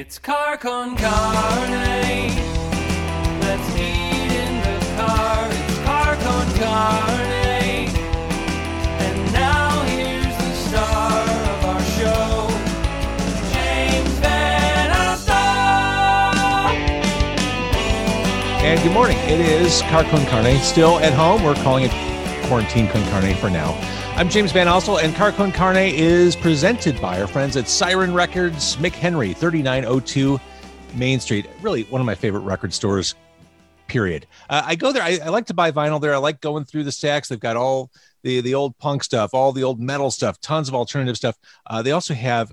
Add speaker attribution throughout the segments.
Speaker 1: It's car con carne. Let's eat in the car. It's car con carne. And now here's the star of our show, James VanOsdol.
Speaker 2: And good morning. It is Car Con Carne. Still at home. We're calling it Quarantine Con Carne for now. I'm James VanOsdol, and Car Con Carne is presented by our friends at Siren Records, McHenry, 3902 Main Street. Really, one of my favorite record stores, period. Uh, I go there. I, I like to buy vinyl there. I like going through the stacks. They've got all the, the old punk stuff, all the old metal stuff, tons of alternative stuff. Uh, they also have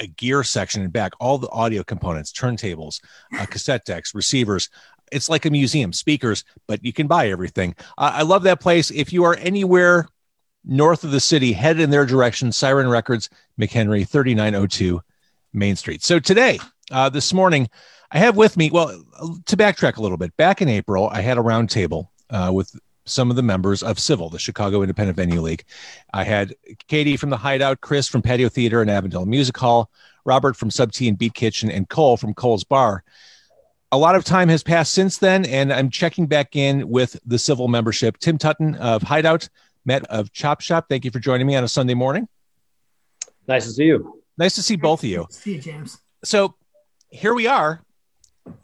Speaker 2: a gear section in back, all the audio components, turntables, uh, cassette decks, receivers. It's like a museum, speakers, but you can buy everything. Uh, I love that place. If you are anywhere north of the city, head in their direction. Siren Records, McHenry, 3902 Main Street. So today, uh, this morning, I have with me, well, to backtrack a little bit, back in April, I had a roundtable uh, with some of the members of CIVL, the Chicago Independent Venue League. I had Katie from the Hideout, Chris from Patio Theater and Avondale Music Hall, Robert from Sub T and Beat Kitchen, and Cole from Cole's Bar. A lot of time has passed since then, and I'm checking back in with the CIVL membership. Tim Tuten of Hideout, Matt of Chop Shop, thank you for joining me on a Sunday morning.
Speaker 3: Nice to see you.
Speaker 2: Nice to see both of you.
Speaker 4: See you, James.
Speaker 2: So here we are.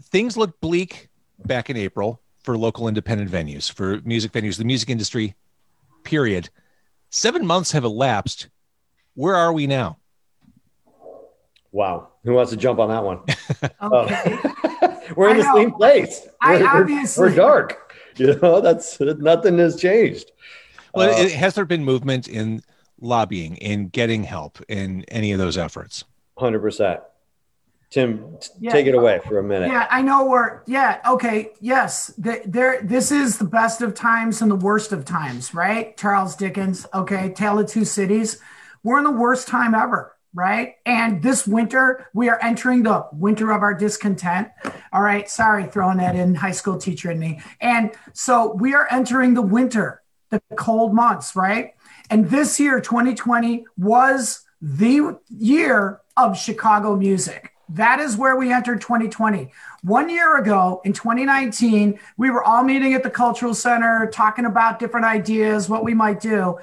Speaker 2: Things look bleak back in April for local independent venues, for music venues, the music industry, period. Seven months have elapsed. Where are we now?
Speaker 3: Wow. Who wants to jump on that one? Oh.
Speaker 4: Okay.
Speaker 3: we're in
Speaker 4: I
Speaker 3: the
Speaker 4: know.
Speaker 3: same place.
Speaker 4: I
Speaker 3: We're, we're-
Speaker 4: obviously-
Speaker 3: we're dark. You know, that's nothing has changed.
Speaker 2: Well,
Speaker 3: Uh,
Speaker 2: it, has there been movement in lobbying, in getting help, in any of those efforts?
Speaker 3: Hundred percent. Tim, t-
Speaker 4: Yeah.
Speaker 3: take it away for a minute.
Speaker 4: yeah, I know we're. Yeah, okay. Yes, th- there. This is the best of times and the worst of times, right? Charles Dickens. Okay, Tale of Two Cities. We're in the worst time ever, right? And this winter, we are entering the winter of our discontent. All right, sorry, throwing that in, high school teacher in me. And so we are entering the winter, the cold months, right? And this year, 2020, was the year of Chicago music. That is where we entered 2020. One year ago in 2019, we were all meeting at the Cultural Center, talking about different ideas, what we might do.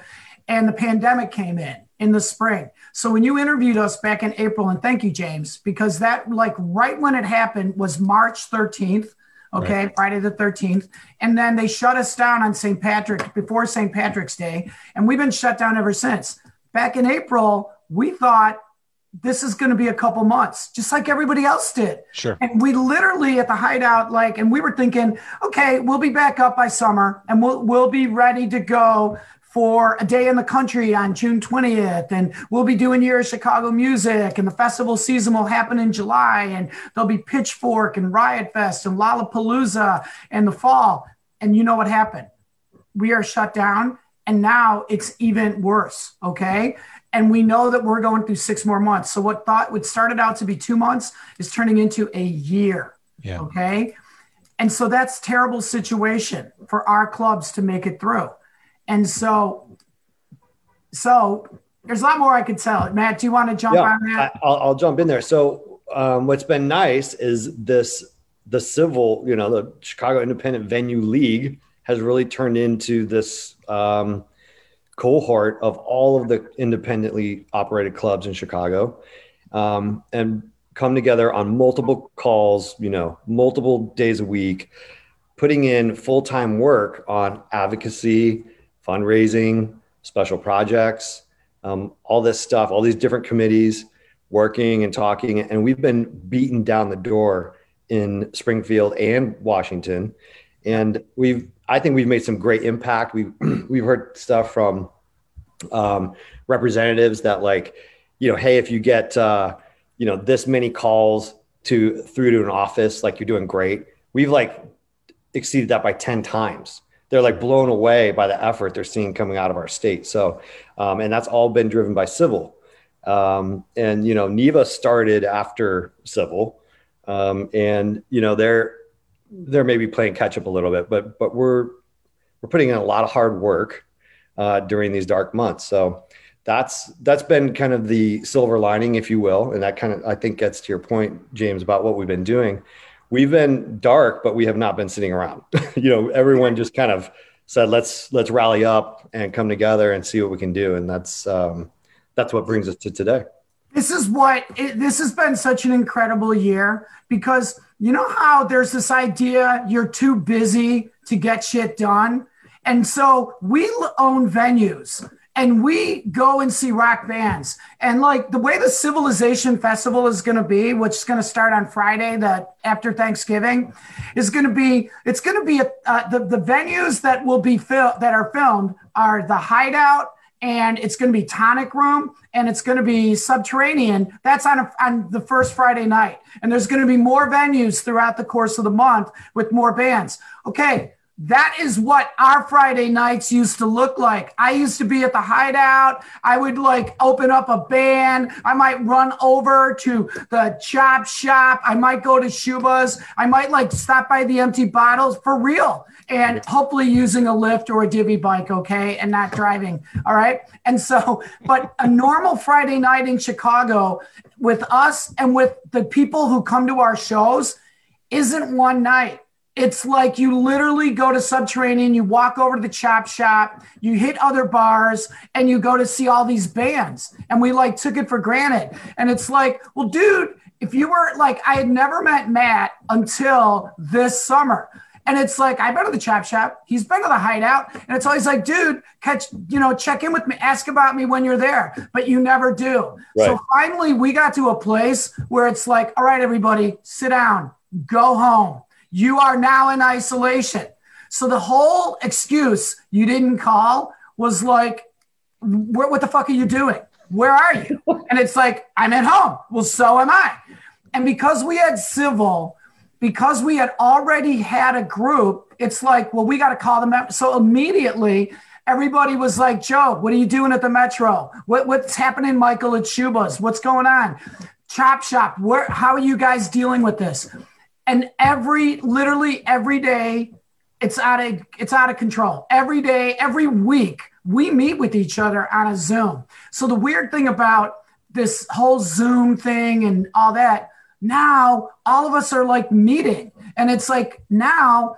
Speaker 4: And the pandemic came in in the spring. So when you interviewed us back in April, and thank you, James, because that, like, right when it happened was March 13th. Okay, Friday the 13th. And then they shut us down on St. Patrick before St. Patrick's Day. And we've been shut down ever since. Back in April, we thought this is going to be a couple months, just like everybody else did.
Speaker 2: Sure.
Speaker 4: And we literally at the hideout, like, and we were thinking, okay, we'll be back up by summer and we'll we'll be ready to go for a day in the country on June 20th. And we'll be doing Year of Chicago Music, and the festival season will happen in July, and there'll be Pitchfork and Riot Fest and Lollapalooza in the fall. And you know what happened? We are shut down, and now it's even worse. Okay. And we know that we're going through six more months. So what thought what started out to be two months is turning into a year.
Speaker 2: Yeah.
Speaker 4: Okay. And so that's terrible situation for our clubs to make it through. And so, so there's a lot more I could tell. Matt, do you want to jump
Speaker 3: Yeah,
Speaker 4: on that?
Speaker 3: I, I'll, I'll jump in there. So, um, what's been nice is this the CIVL, you know, the Chicago Independent Venue League has really turned into this um, cohort of all of the independently operated clubs in Chicago, um, and come together on multiple calls, you know, multiple days a week, putting in full time work on advocacy, fundraising, special projects, um, all this stuff, all these different committees working and talking. And we've been beaten down the door in Springfield and Washington. And we've, I think we've made some great impact. We've, we've heard stuff from um, representatives that like, you know, hey, if you get, uh, you know, this many calls to through to an office, like you're doing great. We've like exceeded that by 10 times. They're like blown away by the effort they're seeing coming out of our state. So, um, and that's all been driven by CIVL. Um, and, you know, NIVA started after CIVL. Um, and, you know, they're, they're maybe playing catch up a little bit, but, but we're, we're putting in a lot of hard work uh, during these dark months. So that's that's been kind of the silver lining, if you will, and that kind of I think gets to your point, James, about what we've been doing. We've been dark, but we have not been sitting around. you know, everyone just kind of said, "Let's let's rally up and come together and see what we can do," and that's um, that's what brings us to today.
Speaker 4: This is what it, this has been such an incredible year because you know how there's this idea you're too busy to get shit done. And so we own venues and we go and see rock bands. And like the way the Civilization Festival is going to be, which is going to start on Friday, that after Thanksgiving, is going to be. It's going to be uh, the the venues that will be fil- that are filmed are the Hideout, and it's going to be Tonic Room, and it's going to be Subterranean. That's on a, on the first Friday night, and there's going to be more venues throughout the course of the month with more bands. Okay that is what our Friday nights used to look like. I used to be at the hideout. I would like open up a band. I might run over to the chop shop. I might go to Schubas. I might like stop by the empty bottles for real and hopefully using a Lyft or a divvy bike, okay, and not driving. All right. And so, but a normal Friday night in Chicago with us and with the people who come to our shows isn't one night it's like you literally go to subterranean you walk over to the chop shop you hit other bars and you go to see all these bands. And we like took it for granted. And it's like well dude if you were like i had never met matt until this summer. And it's like i've been to the chop shop. He's been to the hideout. And it's always like dude catch you know check in with me ask about me when you're there. But you never do. Right. so finally we got to a place where it's like all right everybody sit down go home you are now in isolation. So the whole excuse you didn't call was like, what the fuck are you doing? Where are you? And it's like, I'm at home. Well, so am I. And because we had CIVL, because we had already had a group, it's like, well, we got to call them. So immediately, everybody was like, Joe, what are you doing at the Metro? What, what's happening, Michael, at Schubas? What's going on? Chop Shop, where, how are you guys dealing with this? And every literally every day it's out of it's out of control. Every day every week we meet with each other on a zoom. So the weird thing about this whole zoom thing and all that now all of us are like meeting. And it's like now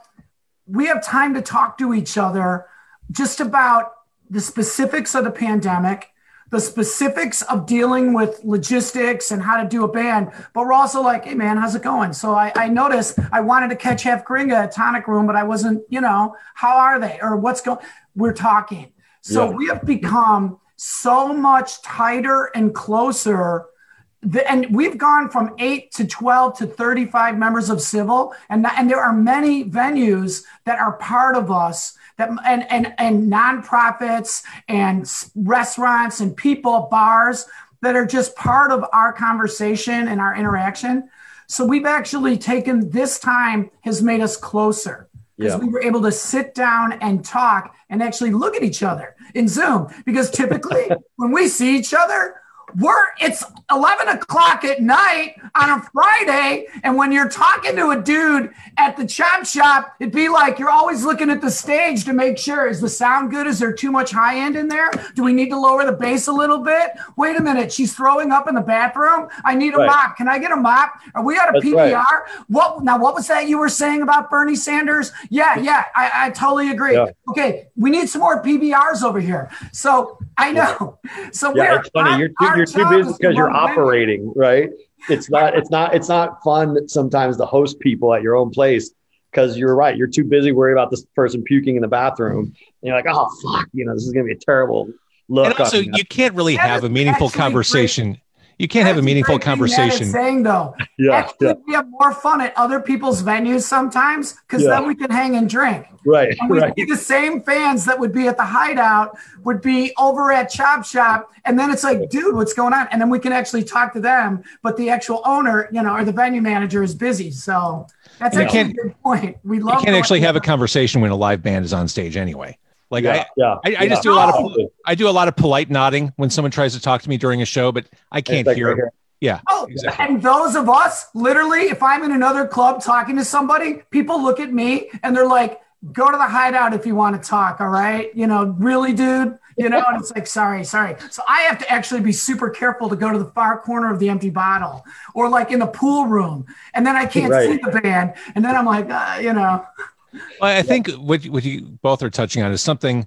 Speaker 4: we have time to talk to each other just about the specifics of the pandemic the specifics of dealing with logistics and how to do a band, but we're also like, hey man, how's it going? So I, I noticed I wanted to catch Half Gringa at Tonic Room, but I wasn't, you know, how are they or what's going? We're talking. So yeah. we have become so much tighter and closer. and we've gone from eight to 12 to 35 members of CIVL. And, and there are many venues that are part of us that and and and nonprofits and restaurants and people bars that are just part of our conversation and our interaction. So we've actually taken this time has made us closer. Because yeah. we were able to sit down and talk and actually look at each other in zoom. Because typically when we see each other we're it's 11 o'clock at night on a friday and when you're talking to a dude at the chop shop it'd be like you're always looking at the stage to make sure is the sound good? Is there too much high end in there? Do we need to lower the bass a little bit? Wait a minute she's throwing up in the bathroom? I need a right. mop. Can i get a mop? Are we at a That's pbr right. what now what was that you were saying about bernie sanders? Yeah yeah i, I totally agree. Yeah. okay we need some more pbrs over here. So i know. So
Speaker 3: yeah, it's funny you're, you're you're too busy because you're operating, right? It's not, it's not, it's not fun sometimes to host people at your own place because you're right. You're too busy worrying about this person puking in the bathroom. And you're like, oh fuck, you know, this is gonna be a terrible look.
Speaker 2: And also, you can't really have a meaningful conversation. Great you can't have a meaningful conversation.
Speaker 4: Saying though, yeah, actually, yeah. we have more fun at other people's venues sometimes because yeah. then we can hang and drink.
Speaker 3: Right,
Speaker 4: and
Speaker 3: right.
Speaker 4: The same fans that would be at the Hideout would be over at Chop Shop, and then it's like, dude, what's going on? And then we can actually talk to them, but the actual owner, you know, or the venue manager is busy. So that's actually a good point. We love.
Speaker 2: You can actually have a conversation when a live band is on stage, anyway. Like yeah, I, yeah, I, I yeah. just do a lot of I do a lot of polite nodding when someone tries to talk to me during a show, but I can't like hear. Right yeah.
Speaker 4: Oh, exactly. and those of us, literally, if I'm in another club talking to somebody, people look at me and they're like, "Go to the hideout if you want to talk." All right, you know, really, dude, you know, and it's like, sorry, sorry. So I have to actually be super careful to go to the far corner of the empty bottle or like in the pool room. And then I can't
Speaker 3: Right.
Speaker 4: see the band. And then I'm like, uh, you know,
Speaker 2: Well, I think what what you both are touching on is something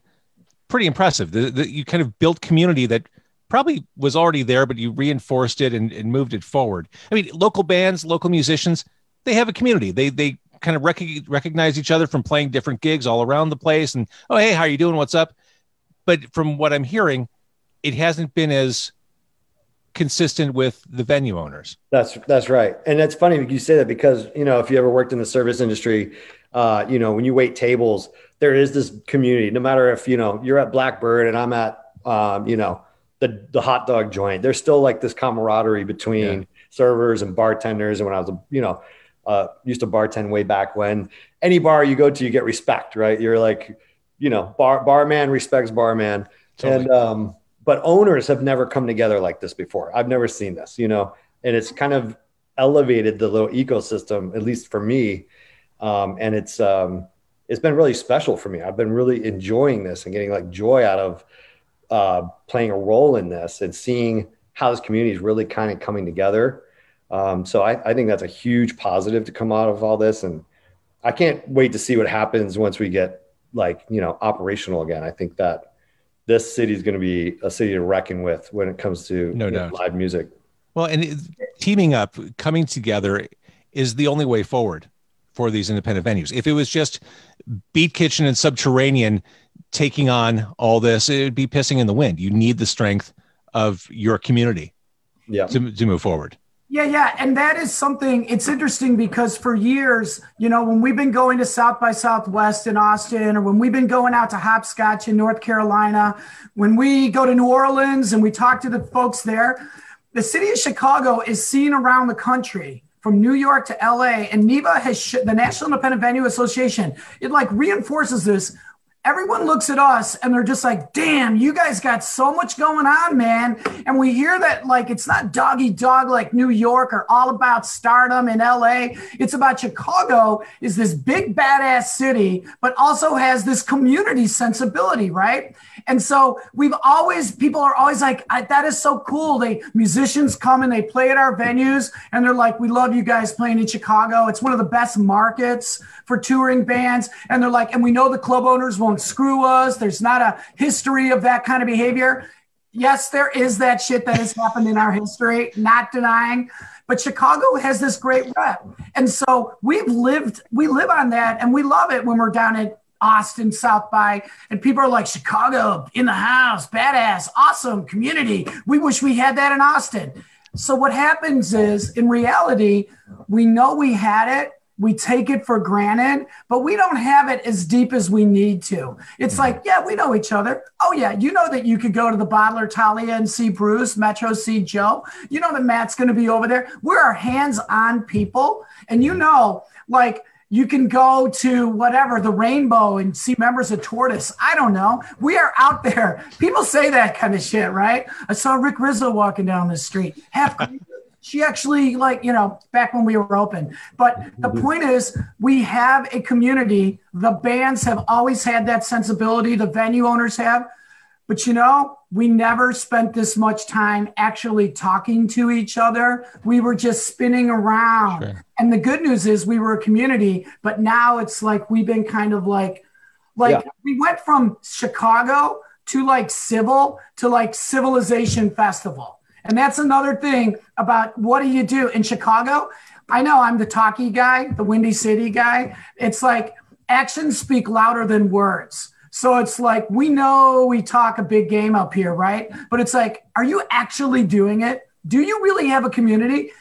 Speaker 2: pretty impressive. The, the, you kind of built community that probably was already there, but you reinforced it and, and moved it forward. I mean, local bands, local musicians, they have a community. They they kind of rec- recognize each other from playing different gigs all around the place. And oh, hey, how are you doing? What's up? But from what I'm hearing, it hasn't been as consistent with the venue owners.
Speaker 3: That's that's right, and it's funny you say that because you know if you ever worked in the service industry, uh, you know when you wait tables, there is this community. No matter if you know you're at Blackbird and I'm at um, you know the the hot dog joint, there's still like this camaraderie between
Speaker 2: Yeah.
Speaker 3: servers and bartenders. And when I was you know uh, used to bartend way back when, any bar you go to, you get respect, right? You're like you know bar barman respects barman,
Speaker 2: Totally.
Speaker 3: and um, but owners have never come together like this before. I've never seen this, you know, and it's kind of elevated the little ecosystem, at least for me. Um, and it's um, it's been really special for me. I've been really enjoying this and getting like joy out of uh, playing a role in this and seeing how this community is really kind of coming together. Um, so I, I think that's a huge positive to come out of all this, and I can't wait to see what happens once we get like you know operational again. I think that this city is going to be a city to reckon with when it comes to
Speaker 2: No
Speaker 3: know, live music.
Speaker 2: Well, and it- teaming up, coming together is the only way forward for these independent venues. If it was just Beat Kitchen and Subterranean taking on all this, it would be pissing in the wind. You need the strength of your community
Speaker 3: Yeah,
Speaker 2: to, to move forward.
Speaker 4: Yeah, yeah. And that is something, it's interesting because for years, you know, when we've been going to South by Southwest in Austin, or when we've been going out to Hopscotch in North Carolina, when we go to New Orleans and we talk to the folks there, the city of Chicago is seen around the country from New York to LA. And NIVA has, sh- the National Independent Venue Association, it like reinforces this everyone looks at us and they're just like, damn, you guys got so much going on, man. And we hear that like it's not doggy dog like New York or all about stardom in LA. It's about Chicago is this big badass city, but also has this community sensibility, right? And so we've always, people are always like, that is so cool. They musicians come and they play at our venues and they're like, we love you guys playing in Chicago. It's one of the best markets for touring bands. And they're like, and we know the club owners won't screw us. There's not a history of that kind of behavior. Yes, there is that shit that has happened in our history, not denying. But Chicago has this great rep. And so we've lived, we live on that and we love it when we're down at Austin, South by, and people are like, Chicago in the house, badass, awesome community. We wish we had that in Austin. So what happens is in reality, we know we had it. We take it for granted, but we don't have it as deep as we need to. It's like, yeah, we know each other. Oh, yeah, you know that you could go to the bottler Thalia and see Bruce, Metro see Joe. You know that Matt's going to be over there. We're hands on people. And you know, like, you can go to whatever the rainbow and see members of Tortoise. I don't know. We are out there. People say that kind of shit, right? I saw Rick Rizzo walking down the street. Half she actually like you know back when we were open. But the mm-hmm. point is we have a community. The bands have always had that sensibility. The venue owners have. But you know we never spent this much time actually talking to each other. We were just spinning around.
Speaker 2: Sure.
Speaker 4: and the good news is we were a community but now it's like we've been kind of like like
Speaker 3: Yeah.
Speaker 4: we went from chicago to like CIVL to like civilization festival and that's another thing about what do you do in Chicago? I know I'm the talkie guy, the Windy City guy. It's like actions speak louder than words. So it's like we know we talk a big game up here, right? But it's like, are you actually doing it? Do you really have a community?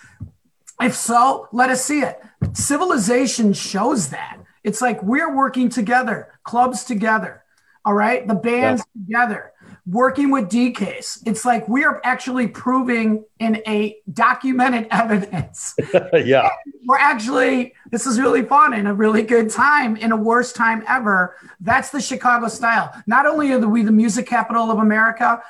Speaker 4: If so, let us see it. Civilization shows that. It's like we're working together, clubs together, all right? The bands together, working with DCASE. It's like we are actually proving in a documented evidence.
Speaker 3: yeah,
Speaker 4: We're actually, this is really fun and a really good time in a worst time ever. That's the Chicago style. Not only are we the music capital of America,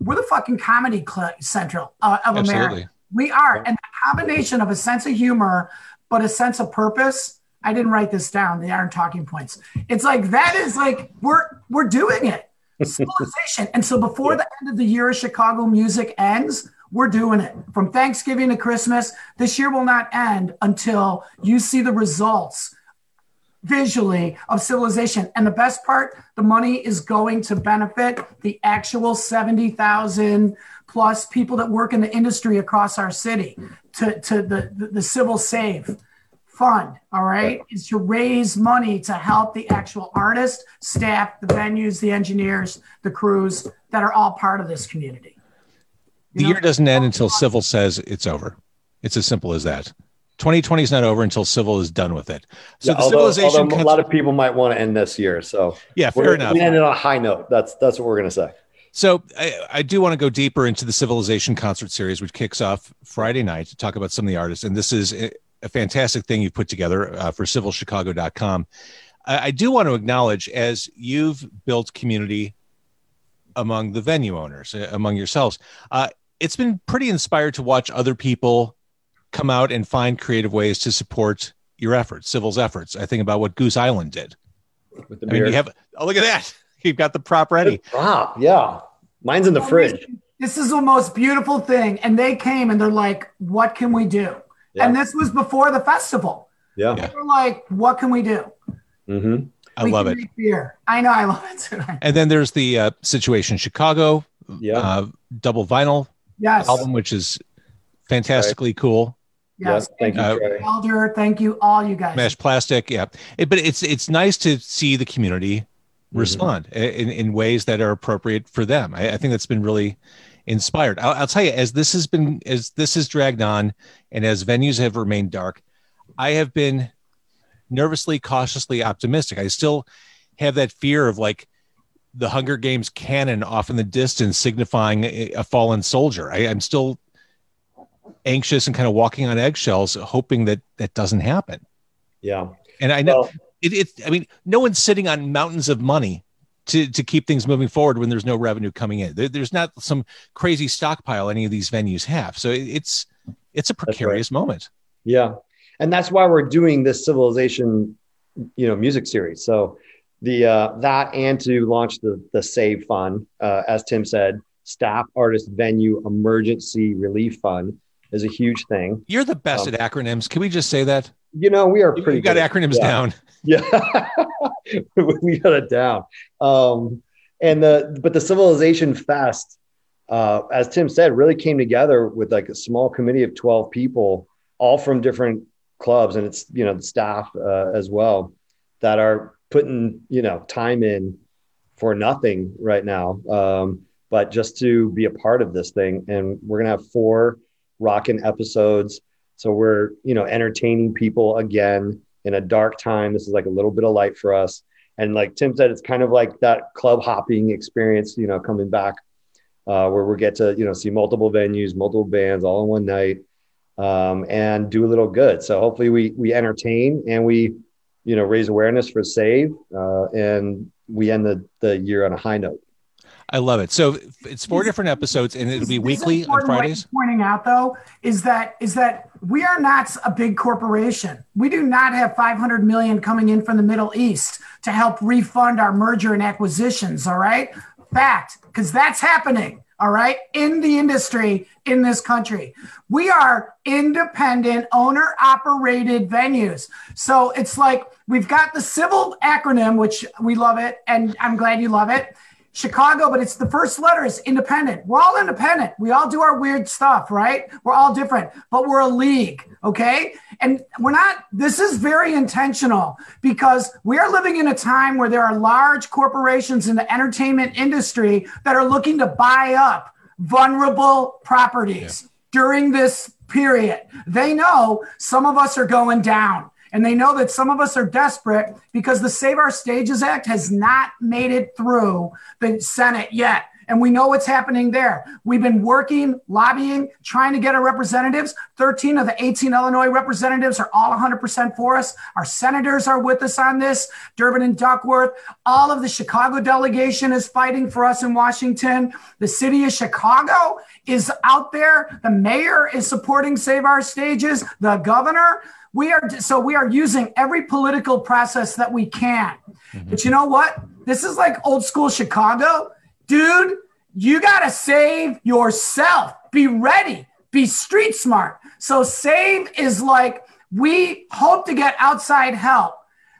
Speaker 4: we're the fucking comedy cl- central uh, of
Speaker 2: Absolutely.
Speaker 4: America. We are. And the combination of a sense of humor, but a sense of purpose. I didn't write this down. They aren't talking points. It's like that is like we're we're doing it. Civilization. And so before the end of the year of Chicago music ends, we're doing it from Thanksgiving to Christmas. This year will not end until you see the results visually of civilization. And the best part, the money is going to benefit the actual 70,000 plus people that work in the industry across our city to, to the, the, the CIVL save fund all right is to raise money to help the actual artists staff the venues the engineers the crews that are all part of this community
Speaker 2: the year doesn't end until CIVL says it's over it's as simple as that 2020 is not over until CIVL is done with it so
Speaker 3: Yeah,
Speaker 2: the
Speaker 3: although,
Speaker 2: civilization
Speaker 3: although a lot of people might want to end this year. So
Speaker 2: yeah fair
Speaker 3: we're
Speaker 2: enough
Speaker 3: we ended on a high note. That's that's what we're gonna say.
Speaker 2: So I, I do want to go deeper into the Civilization concert series, which kicks off Friday night to talk about some of the artists. And this is a- a fantastic thing you've put together uh, for civilchicago.com. I, I do want to acknowledge as you've built community among the venue owners, uh, among yourselves, uh, it's been pretty inspired to watch other people come out and find creative ways to support your efforts, CIVL's efforts. I think about what Goose Island did.
Speaker 3: With the
Speaker 2: I mean, you have, oh, look at that. You've got the prop ready.
Speaker 3: Wow, yeah. Mine's in the fridge.
Speaker 4: this is the most beautiful thing and they came and they're like what can we do
Speaker 3: Yeah.
Speaker 4: and this was before the festival
Speaker 3: Yeah.
Speaker 2: Yeah.
Speaker 4: they're like what can we do
Speaker 3: hmm
Speaker 2: I
Speaker 4: We
Speaker 2: love it.
Speaker 4: beer i know i love it too
Speaker 2: And then there's the uh, Situation Chicago
Speaker 3: Yeah.
Speaker 2: uh, double vinyl
Speaker 4: yes
Speaker 2: album, which is fantastically cool.
Speaker 4: yes
Speaker 3: Yeah, thank you,
Speaker 2: Uh,
Speaker 3: Trey.
Speaker 4: elder thank you all you guys
Speaker 2: Smash plastic, yeah. It- but it's it's nice to see the community
Speaker 3: Mm-hmm.
Speaker 2: respond in, in ways that are appropriate for them. I, I think that's been really inspired. I'll, I'll tell you, as this has been as this has dragged on, and as venues have remained dark, I have been nervously, cautiously optimistic. I still have that fear of like the Hunger Games cannon off in the distance, signifying a, a fallen soldier. I, I'm still anxious and kind of walking on eggshells, hoping that that doesn't happen.
Speaker 3: Yeah.
Speaker 2: And I know
Speaker 3: Well,
Speaker 2: it, it. I mean, no one's sitting on mountains of money to to keep things moving forward when there's no revenue coming in. There, there's not some crazy stockpile any of these venues have. So it, it's it's a precarious moment.
Speaker 3: Yeah. And that's why we're doing this civilization, you know, music series. So the uh that and to launch the the save fund, uh, as Tim said, staff artist venue emergency relief fund is a huge thing.
Speaker 2: You're the best
Speaker 3: Um,
Speaker 2: at acronyms. Can we just say that?
Speaker 3: You know, we are pretty
Speaker 2: You've got
Speaker 3: good.
Speaker 2: acronyms
Speaker 3: Yeah.
Speaker 2: down.
Speaker 3: Yeah, we got it down. Um, and the but the Civilization Fest, uh, as Tim said, really came together with like a small committee of twelve people, all from different clubs, and it's you know the staff uh, as well that are putting you know time in for nothing right now, um, but just to be a part of this thing. And we're gonna have four rocking episodes, so we're you know entertaining people again in a dark time. This is like a little bit of light for us. And like Tim said, it's kind of like that club hopping experience, you know, coming back uh, where we get to, you know, see multiple venues, multiple bands all in one night um, and do a little good. So hopefully we, we entertain and we, you know, raise awareness for SAVE uh, and we end the, the year on a high note.
Speaker 2: I love it. So it's four different episodes, and it'll be weekly on Fridays.
Speaker 4: Pointing out though is that is that we are not a big corporation. We do not have 500 million coming in from the Middle East to help refund our merger and acquisitions. All right, fact, because that's happening. All right, in the industry in this country, we are independent, owner operated venues. So it's like we've got the CIVL acronym, which we love it, and I'm glad you love it. Chicago, but it's the first letter is independent. We're all independent. We all do our weird stuff, right? We're all different, but we're a league, okay? And we're not, this is very intentional because we are living in a time where there are large corporations in the entertainment industry that are looking to buy up vulnerable properties during this period. They know some of us are going down. And they know that some of us are desperate because the Save Our Stages Act has not made it through the Senate yet. And we know what's happening there. We've been working, lobbying, trying to get our representatives. 13 of the 18 Illinois representatives are all 100% for us. Our senators are with us on this, Durbin and Duckworth. All of the Chicago delegation is fighting for us in Washington. The city of Chicago is out there. The mayor is supporting Save Our Stages. The governor, we are so we are using every political process that we can. Mm-hmm. But you know what? This is like old school Chicago. Dude, you got to save yourself. Be ready. Be street smart. So save is like we hope to get outside help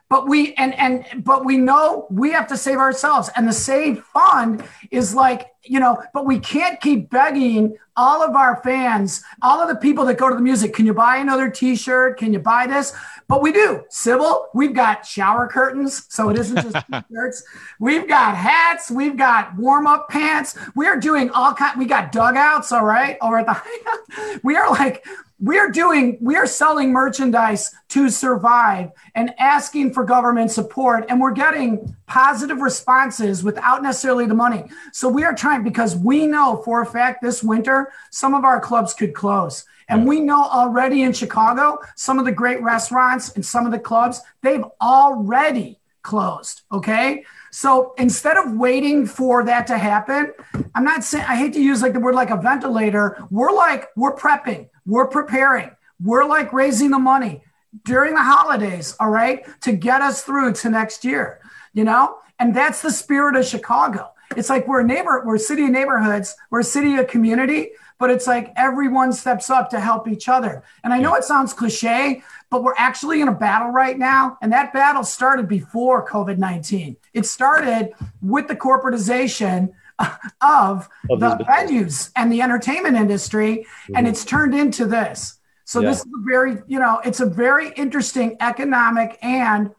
Speaker 4: but we and and but we know we have to save ourselves and the save fund is like you know but we can't keep begging all of our fans all of the people that go to the music can you buy another t-shirt? Can you buy this? But we do. CIVL, we've got shower curtains so it isn't just t-shirts. We've got hats we've got warm-up pants. We are doing all kind we got dugouts all right over at the we are like we're doing we're selling merchandise to survive and asking for government support and we're getting positive responses without necessarily the money. So we are trying because we know for a fact this winter some of our clubs could close and we know already in chicago some of the great restaurants and some of the clubs they've already closed okay so instead of waiting for that to happen i'm not saying i hate to use like the word like a ventilator we're like we're prepping we're preparing. We're like raising the money during the holidays, all right, to get us through to next year, you know? And that's the spirit of Chicago. It's like we're a neighbor, we're a city of neighborhoods, we're a city of community, but it's like everyone steps up to help each other. And I know it sounds cliche, but we're actually in a battle right now. And that battle started before COVID 19. It started with the corporatization of, the venues and the entertainment industry, mm-hmm. and it's turned into this. So yeah. this is a very, you know, it's a very interesting economic and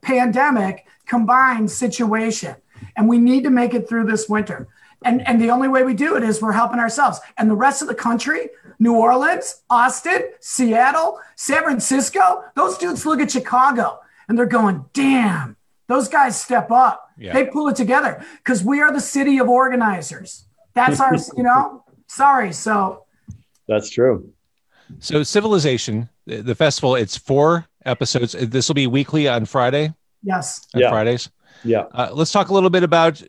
Speaker 4: pandemic combined situation, and we need to make it through this winter. And and the only way we do it is we're helping ourselves. And the rest of the country, New Orleans, Austin, Seattle, San Francisco, those dudes look at Chicago and they're going, "Damn, those guys step up." Yeah. They pull it together because we are the city of organizers. That's our, you know, sorry. So
Speaker 3: that's true.
Speaker 2: So, Civilization, the festival, it's four episodes. This will be weekly on Friday.
Speaker 4: Yes.
Speaker 2: On
Speaker 3: yeah.
Speaker 2: Fridays.
Speaker 3: Yeah.
Speaker 2: Uh, let's talk a little bit about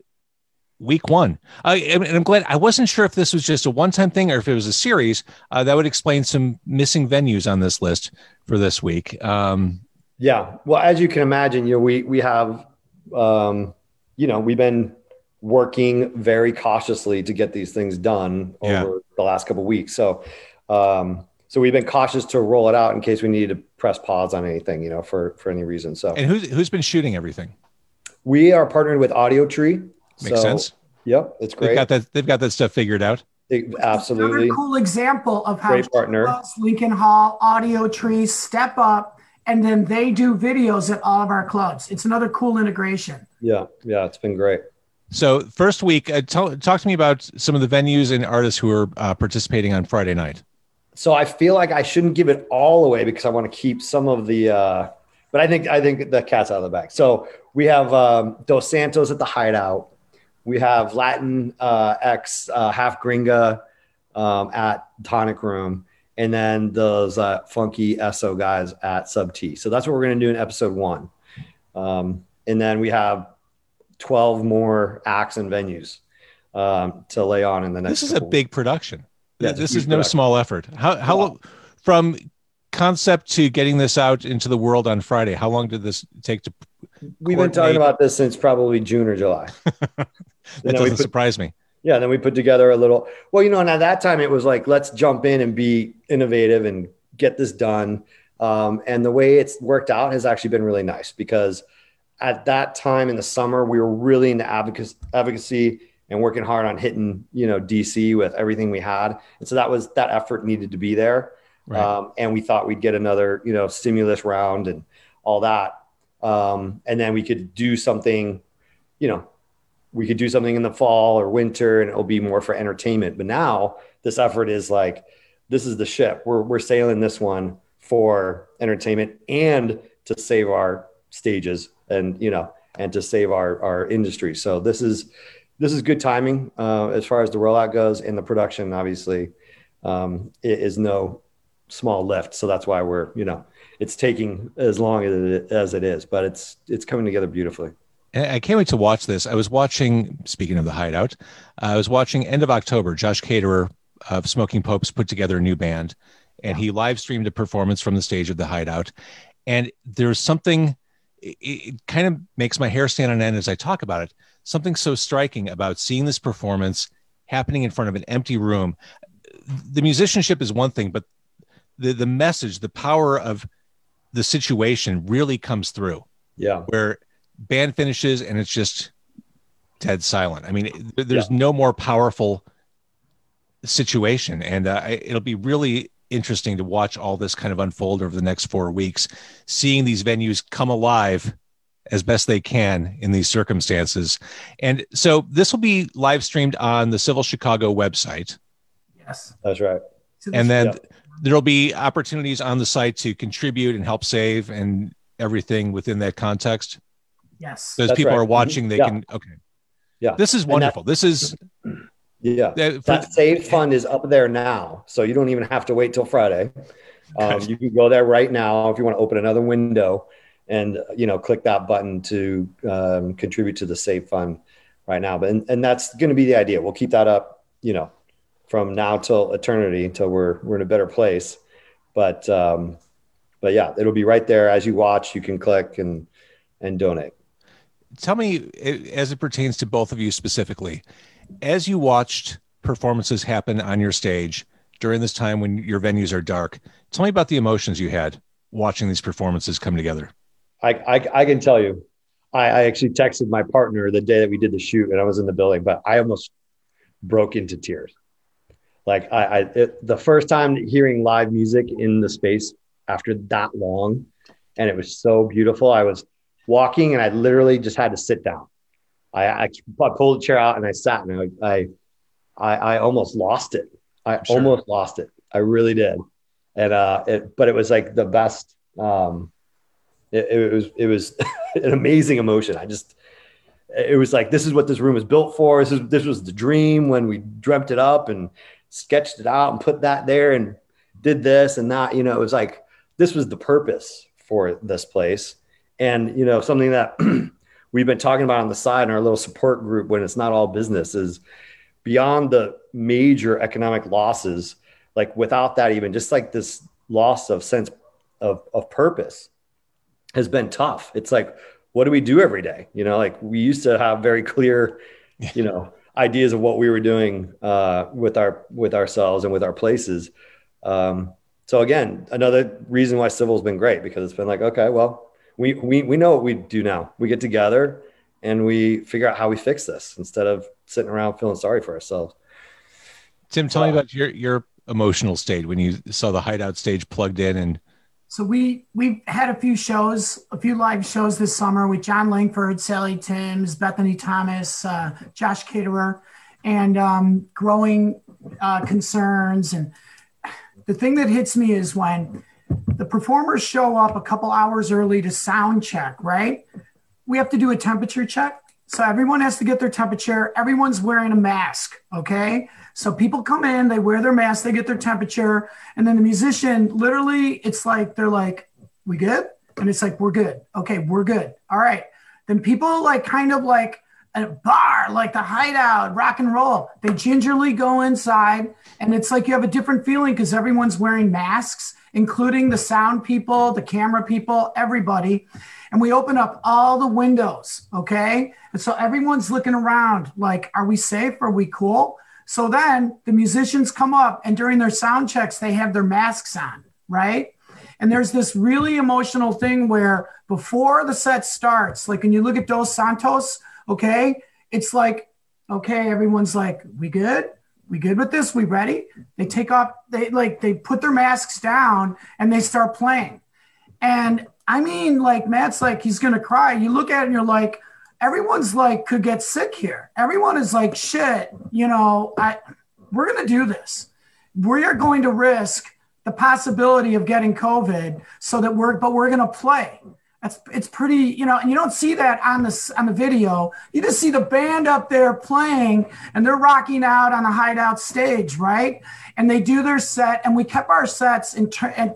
Speaker 2: week one. Uh, and I'm glad I wasn't sure if this was just a one time thing or if it was a series. Uh, that would explain some missing venues on this list for this week. Um,
Speaker 3: yeah. Well, as you can imagine, you know, we, we have um, you know, we've been working very cautiously to get these things done yeah. over the last couple weeks. So, um, so we've been cautious to roll it out in case we need to press pause on anything, you know, for for any reason. So,
Speaker 2: and who's who's been shooting everything?
Speaker 3: We are partnered with Audiotree.
Speaker 2: Makes so, sense.
Speaker 3: Yep, it's great.
Speaker 2: They've got that. They've got that stuff figured out.
Speaker 3: It, absolutely.
Speaker 4: cool example of how
Speaker 3: great partner.
Speaker 4: Lincoln Hall, Audiotree, step up and then they do videos at all of our clubs. It's another cool integration.
Speaker 3: Yeah, yeah, it's been great.
Speaker 2: So first week, uh, talk to me about some of the venues and artists who are uh, participating on Friday night.
Speaker 3: So I feel like I shouldn't give it all away because I want to keep some of the. Uh, but I think I think the cat's out of the bag. So we have um, Dos Santos at the Hideout. We have Latin uh, X uh, Half Gringa um, at Tonic Room and then those uh, funky SO guys at Sub T. So that's what we're going to do in episode one. Um, and then we have 12 more acts and venues um, to lay on in the next.
Speaker 2: This is a big production. Yeah, this is no production. small effort. How, how from concept to getting this out into the world on Friday, how long did this take to?
Speaker 3: We've been talking about this since probably June or July.
Speaker 2: that doesn't put, surprise me.
Speaker 3: Yeah then we put together a little well you know and at that time it was like let's jump in and be innovative and get this done. Um, and the way it's worked out has actually been really nice because at that time in the summer we were really into advocacy and working hard on hitting you know dc with everything we had. And so that was that effort needed to be there right. um, and we thought we'd get another you know stimulus round and all that um, and then we could do something you know we could do something in the fall or winter and it'll be more for entertainment. But now this effort is like, this is the ship. We're, we're sailing this one for entertainment and to save our stages and, you know, and to save our, our industry. So this is, this is good timing uh, as far as the rollout goes and the production, obviously, um, is no small lift. So that's why we're, you know, it's taking as long as it, as it is, but it's, it's coming together beautifully.
Speaker 2: I can't wait to watch this. I was watching, speaking of the Hideout, I was watching end of October. Josh Caterer of Smoking Popes put together a new band, and he live streamed a performance from the stage of the Hideout. And there's something it, it kind of makes my hair stand on end as I talk about it. Something so striking about seeing this performance happening in front of an empty room. The musicianship is one thing, but the the message, the power of the situation really comes through.
Speaker 3: Yeah.
Speaker 2: Where band finishes and it's just dead silent. I mean, there's yeah. no more powerful situation, and uh, it'll be really interesting to watch all this kind of unfold over the next four weeks, seeing these venues come alive as best they can in these circumstances. And so this will be live streamed on the Civil Chicago website.
Speaker 4: Yes,
Speaker 3: that's right.
Speaker 2: And then yeah. There'll be opportunities on the site to contribute and help save and everything within that context.
Speaker 4: Yes.
Speaker 2: So as people right. are watching, they yeah. can, okay.
Speaker 3: Yeah.
Speaker 2: This is wonderful. This is
Speaker 3: yeah. That, that save fund is up there now, so you don't even have to wait till Friday. Um, you can go there right now if you want to open another window, and you know click that button to um, contribute to the save fund right now. But and, and that's going to be the idea. We'll keep that up, you know, from now till eternity until we're we're in a better place. But um, but yeah, it'll be right there as you watch. You can click and and donate
Speaker 2: tell me as it pertains to both of you specifically as you watched performances happen on your stage during this time when your venues are dark tell me about the emotions you had watching these performances come together
Speaker 3: i i, I can tell you I, I actually texted my partner the day that we did the shoot and i was in the building but i almost broke into tears like i, I it, the first time hearing live music in the space after that long and it was so beautiful i was walking and I literally just had to sit down. I, I, I pulled a chair out and I sat and I, I, I almost lost it. I sure. almost lost it. I really did. And, uh, it, but it was like the best, um, it, it was, it was an amazing emotion. I just, it was like, this is what this room is built for. This is, this was the dream when we dreamt it up and sketched it out and put that there and did this and that, you know, it was like, this was the purpose for this place and you know, something that we've been talking about on the side in our little support group when it's not all business is beyond the major economic losses, like without that, even just like this loss of sense of, of purpose has been tough. It's like, what do we do every day? You know, like we used to have very clear, you know, ideas of what we were doing uh, with our with ourselves and with our places. Um, so again, another reason why CIVL's been great because it's been like, okay, well, we, we, we know what we do now. We get together and we figure out how we fix this instead of sitting around feeling sorry for ourselves.
Speaker 2: Tim, tell uh, me about your, your emotional state when you saw the hideout stage plugged in and
Speaker 4: so we we had a few shows, a few live shows this summer with Jon Langford, Sally Timms, Bethany Thomas, uh, Josh Caterer, and um, growing uh, concerns. And the thing that hits me is when the performers show up a couple hours early to sound check, right? We have to do a temperature check. So everyone has to get their temperature. Everyone's wearing a mask, okay? So people come in, they wear their mask, they get their temperature, and then the musician literally, it's like they're like, "We good?" And it's like, "We're good." Okay, we're good. All right. Then people like kind of like a bar, like the hideout, rock and roll. They gingerly go inside, and it's like you have a different feeling because everyone's wearing masks including the sound people, the camera people, everybody. And we open up all the windows, okay? And so everyone's looking around like, are we safe? Are we cool? So then the musicians come up and during their sound checks, they have their masks on, right? And there's this really emotional thing where before the set starts, like when you look at Dos Santos, okay, it's like, okay, everyone's like, we good? we good with this? We ready? They take off, they like, they put their masks down and they start playing. And I mean, like, Matt's like, he's going to cry. You look at it and you're like, everyone's like, could get sick here. Everyone is like, shit, you know, I, we're going to do this. We are going to risk the possibility of getting COVID so that we're, but we're going to play. That's it's pretty, you know, and you don't see that on the on the video. You just see the band up there playing and they're rocking out on the hideout stage, right? And they do their set, and we kept our sets in, in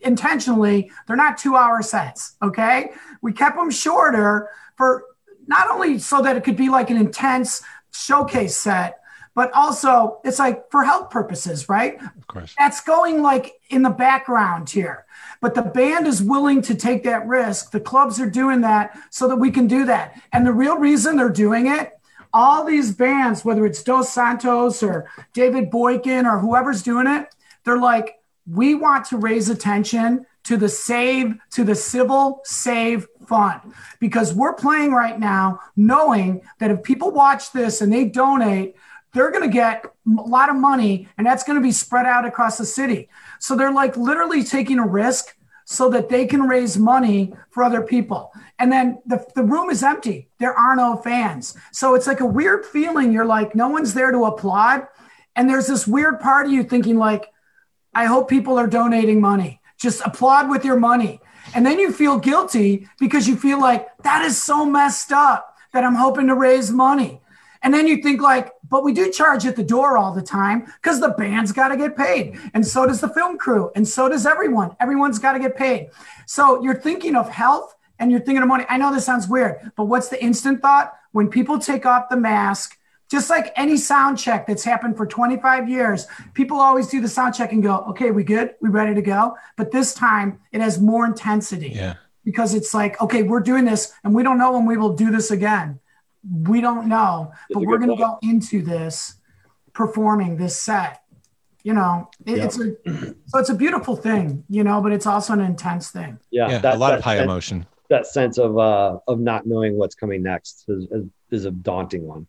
Speaker 4: intentionally. They're not two hour sets, okay? We kept them shorter for not only so that it could be like an intense showcase set, but also it's like for health purposes, right?
Speaker 2: Of course.
Speaker 4: That's going like in the background here. But the band is willing to take that risk. The clubs are doing that so that we can do that. And the real reason they're doing it, all these bands, whether it's Dos Santos or David Boykin or whoever's doing it, they're like, we want to raise attention to the save, to the CIVL save fund because we're playing right now knowing that if people watch this and they donate, they're going to get a lot of money and that's going to be spread out across the city. So they're like literally taking a risk so that they can raise money for other people. And then the, the room is empty. There are no fans. So it's like a weird feeling. You're like, no one's there to applaud. And there's this weird part of you thinking, like, I hope people are donating money. Just applaud with your money. And then you feel guilty because you feel like that is so messed up that I'm hoping to raise money. And then you think like, but we do charge at the door all the time because the band's got to get paid. And so does the film crew. And so does everyone. Everyone's got to get paid. So you're thinking of health and you're thinking of money. I know this sounds weird, but what's the instant thought? When people take off the mask, just like any sound check that's happened for 25 years, people always do the sound check and go, okay, we good? We ready to go? But this time it has more intensity.
Speaker 2: Yeah.
Speaker 4: Because it's like, okay, we're doing this and we don't know when we will do this again we don't know, but we're going to go into this performing this set. You know, it, it's a so it's a beautiful thing, you know, but it's also an intense thing.
Speaker 3: Yeah,
Speaker 2: Yeah,
Speaker 3: that-
Speaker 2: a lot
Speaker 3: that-
Speaker 2: of high
Speaker 3: that-
Speaker 2: emotion.
Speaker 3: That sense of uh of not knowing what's coming next is, is, is a daunting one,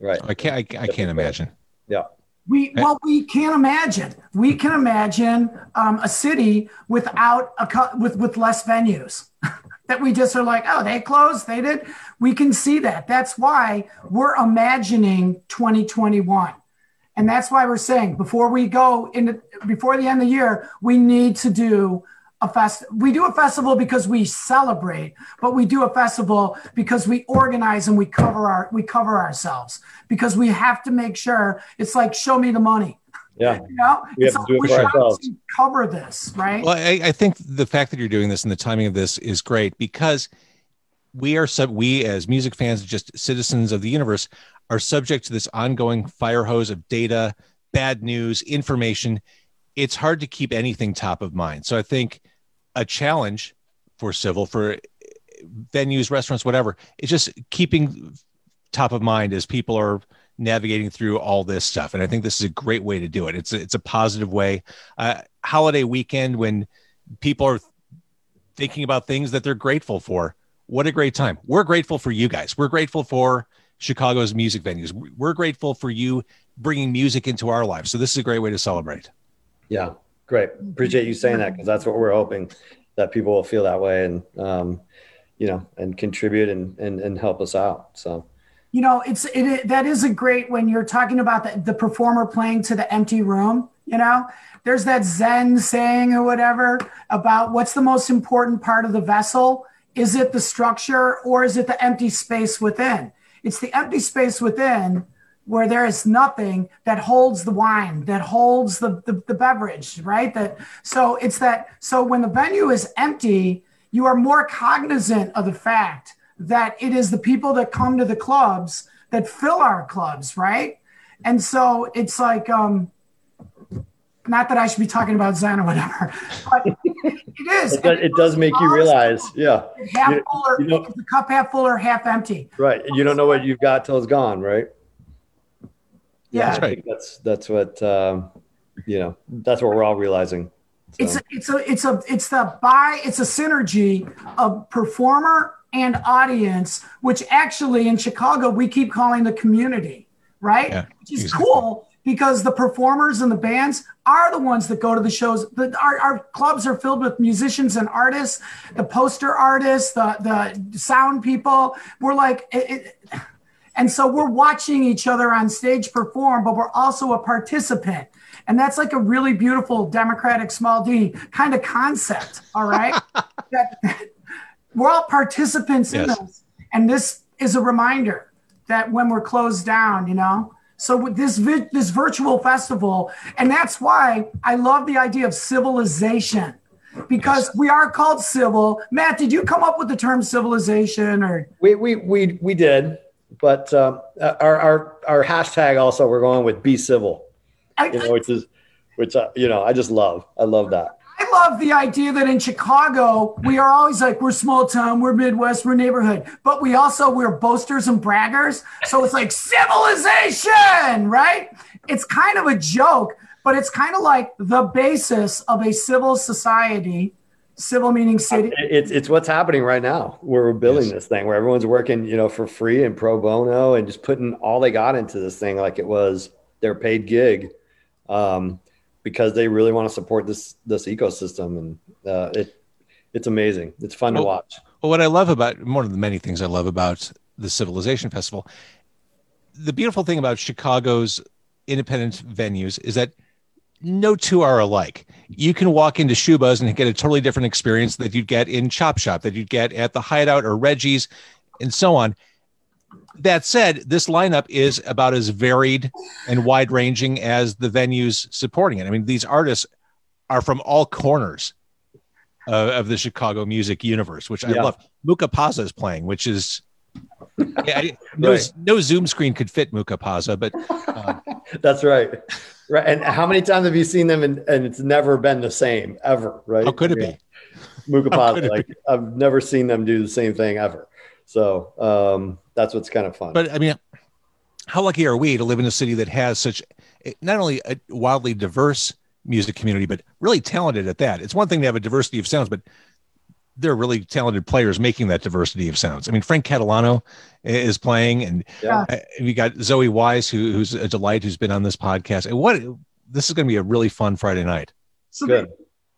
Speaker 3: right?
Speaker 2: I can't. I, I can't imagine.
Speaker 3: Yeah,
Speaker 4: We well, we can't imagine. We can imagine um, a city without a co- with with less venues. that we just are like, oh, they closed, they did. We can see that. That's why we're imagining 2021. And that's why we're saying before we go in before the end of the year, we need to do a fest. We do a festival because we celebrate, but we do a festival because we organize and we cover our we cover ourselves because we have to make sure it's like show me the money.
Speaker 3: yeah,
Speaker 4: You know,
Speaker 3: We have
Speaker 4: It's
Speaker 3: to do it for ourselves.
Speaker 4: to cover this, right?
Speaker 2: Well, I, I think the fact that you're doing this and the timing of this is great because we are sub we as music fans, just citizens of the universe, are subject to this ongoing fire hose of data, bad news, information. It's hard to keep anything top of mind. So I think a challenge for CIVL for venues, restaurants, whatever, is just keeping top of mind as people are navigating through all this stuff. And I think this is a great way to do it. It's a, it's a positive way. Uh, holiday weekend when people are thinking about things that they're grateful for. What a great time. We're grateful for you guys. We're grateful for Chicago's music venues. We're grateful for you bringing music into our lives. So this is a great way to celebrate.
Speaker 3: Yeah, great. Appreciate you saying that because that's what we're hoping that people will feel that way and um, you know and contribute and and and help us out. So
Speaker 4: you know it's it, that isn't great when you're talking about the, the performer playing to the empty room you know there's that zen saying or whatever about what's the most important part of the vessel is it the structure or is it the empty space within it's the empty space within where there is nothing that holds the wine that holds the, the, the beverage right that so it's that so when the venue is empty you are more cognizant of the fact that it is the people that come to the clubs that fill our clubs, right? And so it's like, um, not that I should be talking about Zen or whatever, but it is.
Speaker 3: it does, it does make you realize, yeah,
Speaker 4: half
Speaker 3: you-
Speaker 4: full or
Speaker 3: you know-
Speaker 4: the cup half full or half empty.
Speaker 3: right. You don't know what you've got till it's gone, right?
Speaker 4: Yeah,
Speaker 2: That's
Speaker 3: I
Speaker 2: right.
Speaker 3: think That's that's what um, you know. That's what we're all realizing. So,
Speaker 4: it's a, it's a it's a it's the buy it's a synergy of performer and audience, which actually in Chicago we keep calling the community, right?
Speaker 2: Yeah,
Speaker 4: which is
Speaker 2: exactly.
Speaker 4: cool because the performers and the bands are the ones that go to the shows. The, our, our clubs are filled with musicians and artists, the poster artists, the the sound people. We're like. It, it, and so we're watching each other on stage perform, but we're also a participant. And that's like a really beautiful democratic small d kind of concept. All right. that, that we're all participants in this. And this is a reminder that when we're closed down, you know. So with this vi- this virtual festival, and that's why I love the idea of civilization. Because we are called CIVL. Matt, did you come up with the term civilization or
Speaker 3: we we we we did. But um, our, our our hashtag also we're going with be civil,
Speaker 4: I,
Speaker 3: you know, which is which uh, you know I just love. I love that.
Speaker 4: I love the idea that in Chicago, we are always like, we're small town, we're Midwest, we're neighborhood, but we also, we're boasters and braggers. So it's like civilization, right? It's kind of a joke, but it's kind of like the basis of a civil society, civil meaning city.
Speaker 3: It's it's what's happening right now. Where we're building
Speaker 2: Yes.
Speaker 3: this thing, where everyone's working, you know, for free and pro bono, and just putting all they got into this thing, like it was their paid gig, um, because they really want to support this this ecosystem, and uh, it it's amazing. It's fun to watch.
Speaker 2: Well, what I love about one of the many things I love about the Civilization Festival, the beautiful thing about Chicago's independent venues is that no two are alike. You can walk into Schubas and get a totally different experience that you'd get in Chop Shop, that you'd get at the Hideout or Reggie's, and so on. That said, this lineup is about as varied and wide ranging as the venues supporting it. I mean, these artists are from all corners uh, of the Chicago music universe, which I love. Mucca Pazza is playing, which is yeah, I- no,
Speaker 3: Right.
Speaker 2: no Zoom screen could fit Mucca Pazza, but uh,
Speaker 3: That's right. Right. And how many times have you seen them and, and it's never been the same ever, right?
Speaker 2: how could it
Speaker 3: Yeah.
Speaker 2: be?
Speaker 3: Muka
Speaker 2: How could
Speaker 3: Paza,
Speaker 2: it
Speaker 3: I've never seen them do the same thing ever. So um, that's what's kind of fun.
Speaker 2: But I mean, how lucky are we to live in a city that has such not only a wildly diverse music community, but really talented at that? It's one thing to have a diversity of sounds, but there are really talented players making that diversity of sounds. I mean, Frank Catalano is playing, and
Speaker 3: Yeah.
Speaker 2: uh, we got Zoe Wise, who, who's a delight, who's been on this podcast. And what this is going to be a really fun Friday night.
Speaker 4: So
Speaker 3: Good.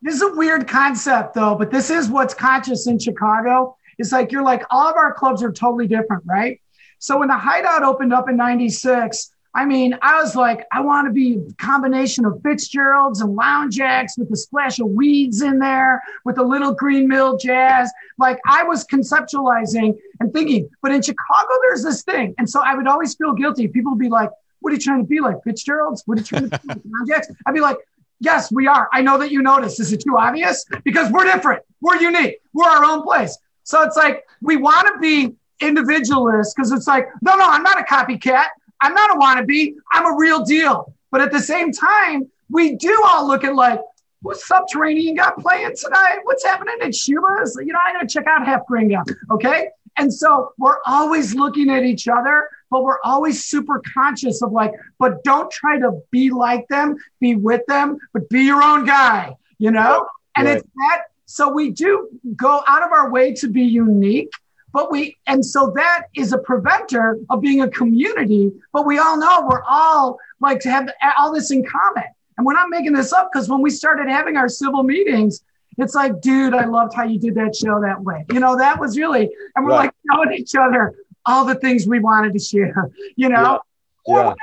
Speaker 4: this is a weird concept though, but this is what's conscious in Chicago. It's like you're like all of our clubs are totally different, right? So when the hideout opened up in 96, I mean, I was like, I want to be a combination of Fitzgerald's and Lounge Ax with a splash of weeds in there, with a little green mill jazz. Like I was conceptualizing and thinking, but in Chicago, there's this thing. And so I would always feel guilty. People would be like, what are you trying to be like? Fitzgerald's? What are you trying to be like? Lounge Ax? I'd be like, Yes, we are. I know that you noticed. Is it too obvious? Because we're different. We're unique. We're our own place. So it's like we want to be individualists because it's like, no, no, I'm not a copycat. I'm not a wannabe. I'm a real deal. But at the same time, we do all look at like, what's Subterranean got playing tonight? What's happening at Schubas? You know, I got to check out Half Gringa. Okay. And so we're always looking at each other, but we're always super conscious of like, but don't try to be like them, be with them, but be your own guy, you know? And
Speaker 3: Right.
Speaker 4: it's that. So we do go out of our way to be unique, but we, and so that is a preventer of being a community. But we all know we're all like to have all this in common. And we're not making this up because when we started having our CIVL meetings, it's like, dude, I loved how you did that show that way. You know, that was really, and we're
Speaker 3: Right.
Speaker 4: like telling each other all the things we wanted to share, you know? Or
Speaker 3: Yeah.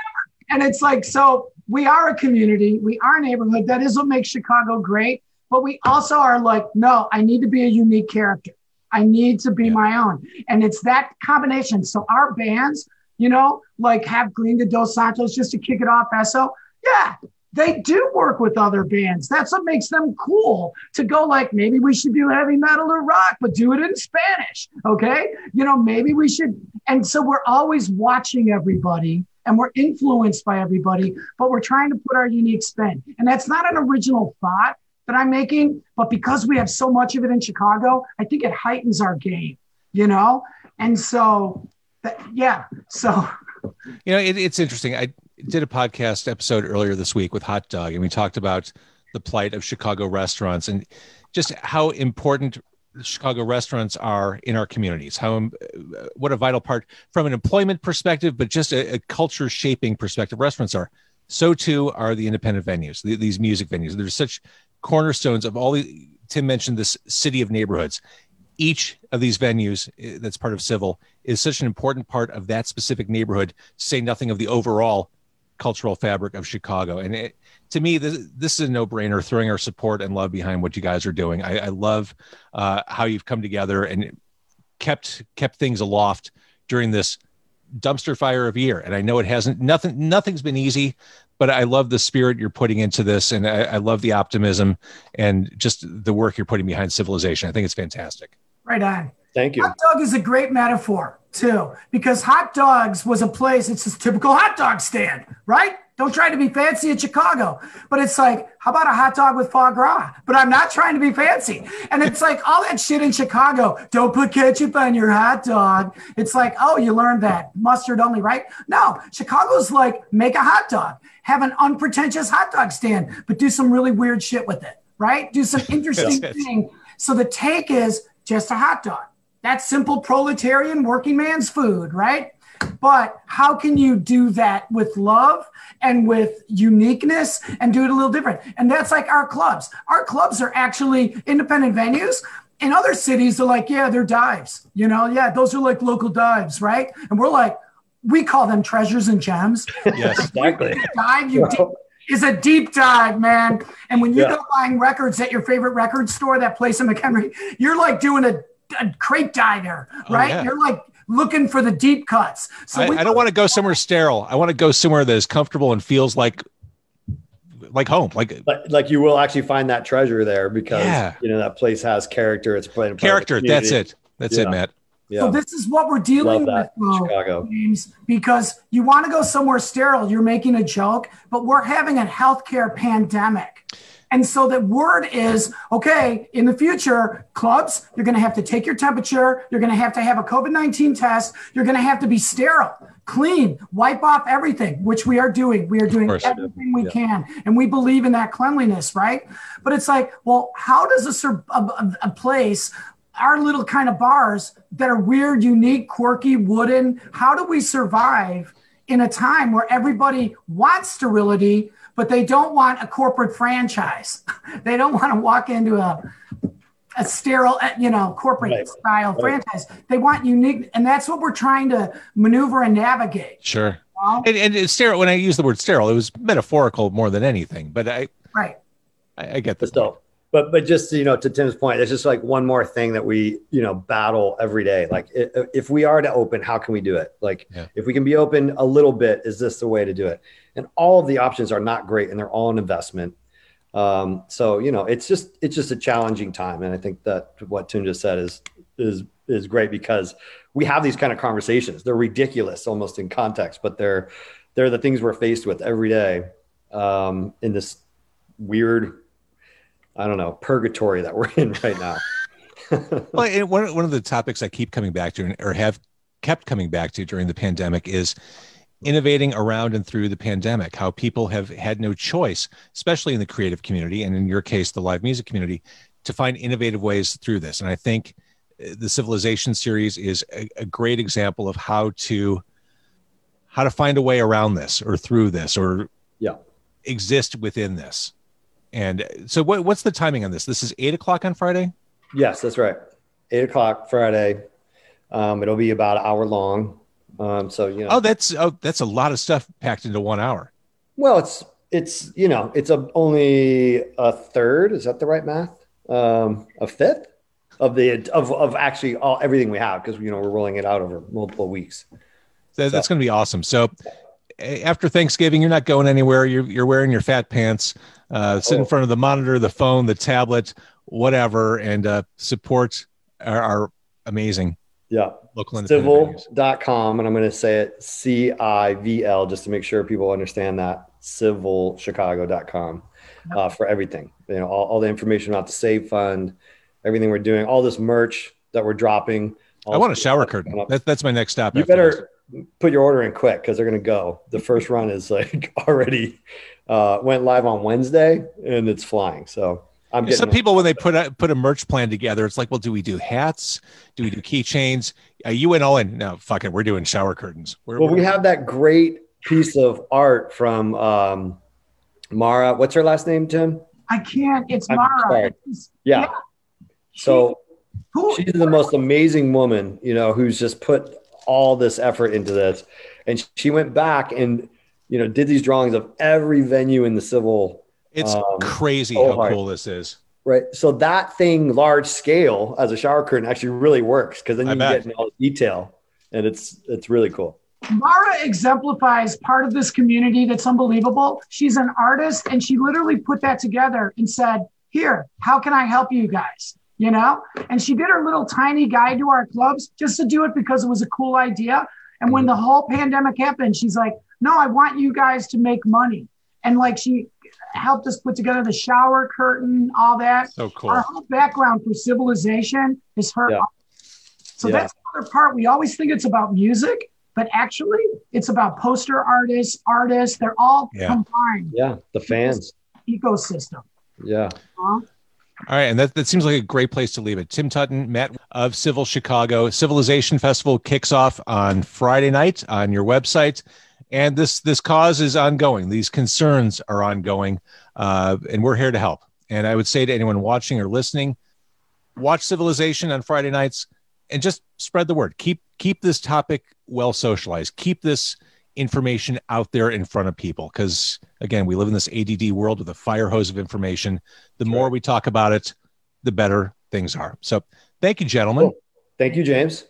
Speaker 4: and it's like, so we are a community, we are a neighborhood. That is what makes Chicago great. But we also are like, no, I need to be a unique character. I need to be
Speaker 2: Yeah.
Speaker 4: my own. And it's that combination. So our bands, you know, like have Green de Dos Santos just to kick it off, SO. Yeah, they do work with other bands. That's what makes them cool to go like, maybe we should do heavy metal or rock, but do it in Spanish. Okay. You know, maybe we should. And so we're always watching everybody and we're influenced by everybody, but we're trying to put our unique spin. And that's not an original thought that I'm making, but because we have so much of it in Chicago, I think it heightens our game, you know? And so, that, yeah. So,
Speaker 2: You know, it, it's interesting. I did a podcast episode earlier this week with Hot Doug, and we talked about the plight of Chicago restaurants and just how important Chicago restaurants are in our communities. How uh, what a vital part from an employment perspective, but just a, a culture shaping perspective. Restaurants are. So too are the independent venues, the, these music venues. There's such cornerstones of all the. Tim mentioned this city of neighborhoods. Each of these venues eh, that's part of CIVL is such an important part of that specific neighborhood say nothing of the overall cultural fabric of chicago. And it, to me this, this is a no-brainer throwing our support and love behind what you guys are doing. I, I love uh, how you've come together and kept kept things aloft during this dumpster fire of year. And i know it hasn't nothing nothing's been easy but i love the spirit you're putting into this and I, I love the optimism and just the work you're putting behind civilization i think it's fantastic
Speaker 4: right on.
Speaker 3: Thank you.
Speaker 4: Hot dog is a great metaphor too, because hot dogs was a place, it's a typical hot dog stand, right? Don't try to be fancy in Chicago. But it's like, how about a hot dog with foie gras? But I'm not trying to be fancy. And it's like all that shit in Chicago. Don't put ketchup on your hot dog. It's like, oh, you learned that. Mustard only, right? No, Chicago's like, make a hot dog, have an unpretentious hot dog stand, but do some really weird shit with it, right? Do some interesting thing. So the take is just a hot dog. That's simple proletarian working man's food, right? But how can you do that with love and with uniqueness and do it a little different? And that's like our clubs. Our clubs are actually independent venues. In other cities, they're like, yeah, they're dives. You know, yeah, those are like local dives, right? And we're like, we call them treasures and gems.
Speaker 2: Yes,
Speaker 3: exactly.
Speaker 4: dive you deep, is a deep dive, man. And when you
Speaker 3: Yeah.
Speaker 4: go buying records at your favorite record store, that place in McHenry, you're like doing a, a crate dive there, oh, right?
Speaker 2: yeah.
Speaker 4: You're like looking for the deep cuts. So
Speaker 2: I,
Speaker 4: we
Speaker 2: I don't want to go somewhere sterile. I want to go somewhere that is comfortable and feels like like home, like
Speaker 3: Like, like you will actually find that treasure there because
Speaker 2: Yeah.
Speaker 3: you know that place has character. It's playing
Speaker 2: character. That's it. That's it, Matt.
Speaker 3: Yeah,
Speaker 4: So this is what we're dealing with, though,
Speaker 3: Chicago.
Speaker 4: James, because you want to go somewhere sterile. You're making a joke, but we're having a healthcare pandemic. And so the word is okay, in the future, clubs, you're going to have to take your temperature. You're going to have to have a COVID 19 test. You're going to have to be sterile, clean, wipe off everything, which we are doing. We are doing everything we
Speaker 3: Yeah.
Speaker 4: can. And we believe in that cleanliness, right? But it's like, well, how does a, a- a place, our little kind of bars that are weird, unique, quirky, wooden, how do we survive in a time where everybody wants sterility, but they don't want a corporate franchise? they don't want to walk into a a sterile, uh, you know, corporate
Speaker 3: Right.
Speaker 4: style
Speaker 3: Right.
Speaker 4: franchise. They want unique, and that's what we're trying to maneuver and navigate.
Speaker 2: Sure.
Speaker 4: you know?
Speaker 2: And, and sterile. When I use the word sterile, it was metaphorical more than anything. But I,
Speaker 4: Right.
Speaker 2: I, I get this.
Speaker 3: But still, but but just you know, to Tim's point, it's just like one more thing that we you know battle every day. Like if we are to open, how can we do it? Like
Speaker 2: Yeah.
Speaker 3: if we can be open a little bit, is this the way to do it? And all of the options are not great, and they're all an investment. Um, so you know, it's just it's just a challenging time, and I think that what Tim just said is is is great because we have these kind of conversations. They're ridiculous almost in context, but they're they're the things we're faced with every day um, in this weird I don't know, purgatory that we're in right now.
Speaker 2: Well, and one, one of the topics I keep coming back to, or have kept coming back to during the pandemic, is innovating around and through the pandemic. How people have had no choice, especially in the creative community, and in your case, the live music community, to find innovative ways through this. And I think uh, the Civilization series is a, a great example of how to how to find a way around this, or through this, or
Speaker 3: Yeah.
Speaker 2: exist within this. And so, what, what's the timing on this? This is eight o'clock on Friday.
Speaker 3: yes, that's right. Eight o'clock Friday. Um, it'll be about an hour long. Um, so you know,
Speaker 2: Oh, that's oh, that's a lot of stuff packed into one hour.
Speaker 3: well, it's it's you know, it's a only a third. Is that the right math? Um, a fifth of the of of actually all everything we have because you know we're rolling it out over multiple weeks.
Speaker 2: That, that's going to be awesome. So after Thanksgiving, you're not going anywhere. You're you're wearing your fat pants, uh, sit in
Speaker 3: Oh.
Speaker 2: front of the monitor, the phone, the tablet, whatever, and uh, support our, our amazing
Speaker 3: Yeah.
Speaker 2: local independent venues.
Speaker 3: civl.com and i'm going to say it c-i-v-l just to make sure people understand that civlchicago.com uh, for everything you know all, all the information about the save fund everything we're doing all this merch that we're dropping
Speaker 2: I want a shower curtain. That, that's my next stop.
Speaker 3: you
Speaker 2: after this.
Speaker 3: better put your order in quick because they're going to go the first run is like already uh, went live on wednesday and it's flying so i'm getting
Speaker 2: Some people, when they put a put a merch plan together, it's like, well, do we do hats? Do we do keychains? Uh, you went all in. No, fuck it. We're doing shower curtains. We're,
Speaker 3: Well, we
Speaker 2: we're-
Speaker 3: have that great piece of art from um, Mara. What's her last name, Tim?
Speaker 4: I can't. It's
Speaker 3: I'm
Speaker 4: Mara.
Speaker 3: sorry.
Speaker 4: It's-
Speaker 3: Yeah.
Speaker 4: Yeah.
Speaker 3: So
Speaker 4: who,
Speaker 3: she's the most amazing woman, you know, who's just put all this effort into this. And she went back and, you know, did these drawings of every venue in the CIVL.
Speaker 2: it's
Speaker 3: um,
Speaker 2: crazy
Speaker 3: so
Speaker 2: how
Speaker 3: hard.
Speaker 2: cool this is.
Speaker 3: Right. So that thing, large scale as a shower curtain, actually really works because then you get in all the detail and it's it's really cool.
Speaker 4: Mara exemplifies part of this community that's unbelievable. She's an artist and she literally put that together and said, Here, how can I help you guys? you know? And she did her little tiny guide to our clubs just to do it because it was a cool idea. And when the whole pandemic happened, she's like, no, I want you guys to make money. And like she helped us put together the shower curtain, all that.
Speaker 2: So cool.
Speaker 4: Our whole background for civilization is her.
Speaker 3: Yeah.
Speaker 4: So
Speaker 3: Yeah.
Speaker 4: that's the other part. We always think it's about music, but actually it's about poster artists, artists. They're all
Speaker 2: Yeah.
Speaker 4: combined
Speaker 3: Yeah, the fans.
Speaker 4: ecosystem.
Speaker 3: Yeah.
Speaker 4: Huh?
Speaker 2: All right, and that, that seems like a great place to leave it. Tim Tuten, Matt of CIVL Chicago Civilization Festival kicks off on Friday night on your website, and this this cause is ongoing. These concerns are ongoing, uh, and we're here to help. And I would say to anyone watching or listening, watch Civilization on Friday nights, and just spread the word. Keep keep this topic well socialized. Keep this information out there in front of people because again we live in this add world with a fire hose of information the more we talk about it the better things are so thank you gentlemen
Speaker 3: Cool. Thank you, James.